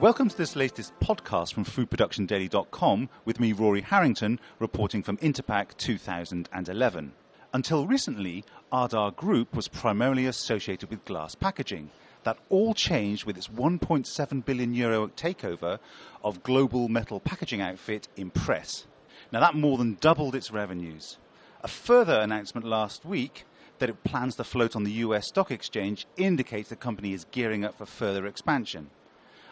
Welcome to this latest podcast from foodproductiondaily.com with me, Rory Harrington, reporting from Interpack 2011. Until recently, Ardagh Group was primarily associated with glass packaging. That all changed with its 1.7 billion euro takeover of global metal packaging outfit Impress. Now, that more than doubled its revenues. A further announcement last week that it plans to float on the US stock exchange indicates the company is gearing up for further expansion.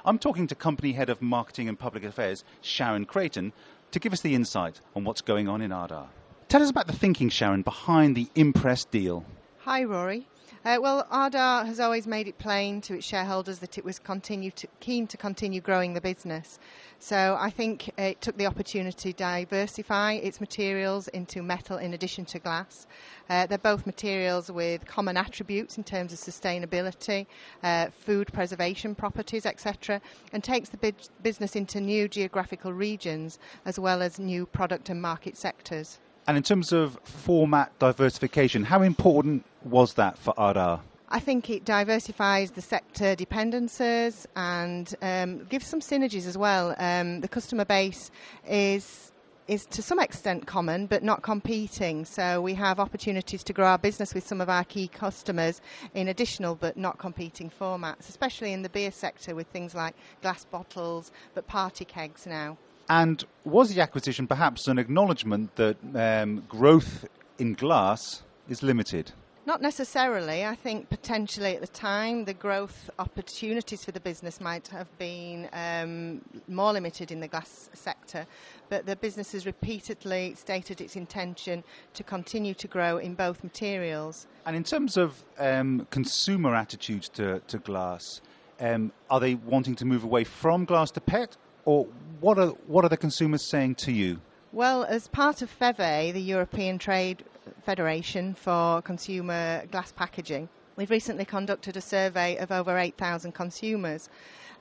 I'm talking to company head of marketing and public affairs, Sharon Creighton, to give us the insight on what's going on in Ardagh. Tell us about the thinking, Sharon, behind the Impress deal. Hi, Rory. Uh, well, Ardagh has always made it plain to its shareholders that it was to, keen to continue growing the business. So I think it took the opportunity to diversify its materials into metal in addition to glass. Uh, they're both materials with common attributes in terms of sustainability, uh, food preservation properties, etc., and takes the business into new geographical regions as well as new product and market sectors. And in terms of format diversification, how important was that for Ardagh? I think it diversifies the sector dependencies and um, gives some synergies as well. Um, the customer base is is to some extent common but not competing. So we have opportunities to grow our business with some of our key customers in additional but not competing formats, especially in the beer sector with things like glass bottles but party kegs now. And was the acquisition perhaps an acknowledgement that um, growth in glass is limited? Not necessarily. I think potentially at the time the growth opportunities for the business might have been um, more limited in the glass sector, but the business has repeatedly stated its intention to continue to grow in both materials. And in terms of um, consumer attitudes to, to glass, um, are they wanting to move away from glass to PET, or what are what are the consumers saying to you? Well, as part of FEVE, the European Trade Federation for Consumer Glass Packaging, we've recently conducted a survey of over 8,000 consumers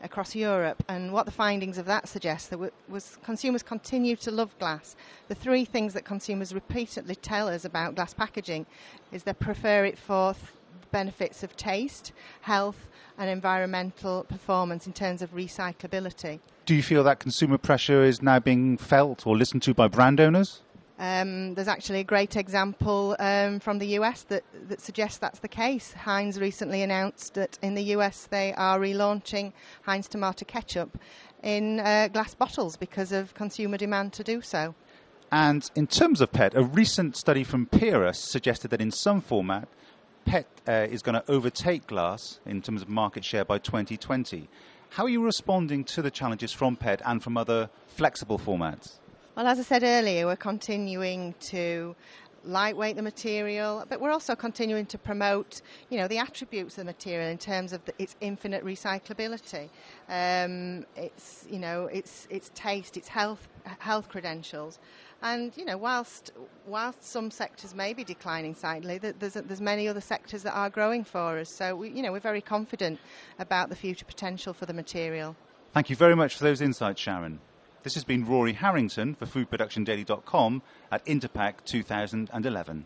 across Europe, and what the findings of that suggest that was consumers continue to love glass. The three things that consumers repeatedly tell us about glass packaging is they prefer it for benefits of taste, health, and environmental performance in terms of recyclability. Do you feel that consumer pressure is now being felt or listened to by brand owners? Um, there's actually a great example um, from the US that, that suggests that's the case. Heinz recently announced that in the US they are relaunching Heinz tomato ketchup in uh, glass bottles because of consumer demand to do so. And in terms of PET, a recent study from Pira suggested that in some format, PET uh, is going to overtake glass in terms of market share by 2020. How are you responding to the challenges from PET and from other flexible formats? Well, as I said earlier, we're continuing to lightweight the material, but we're also continuing to promote, you know, the attributes of the material in terms of the, its infinite recyclability, um, its, you know, its its taste, its health health credentials, and you know, whilst whilst some sectors may be declining slightly, there's there's many other sectors that are growing for us. So we, you know, we're very confident about the future potential for the material. Thank you very much for those insights, Sharon. This has been Rory Harrington for foodproductiondaily.com at Interpack 2011.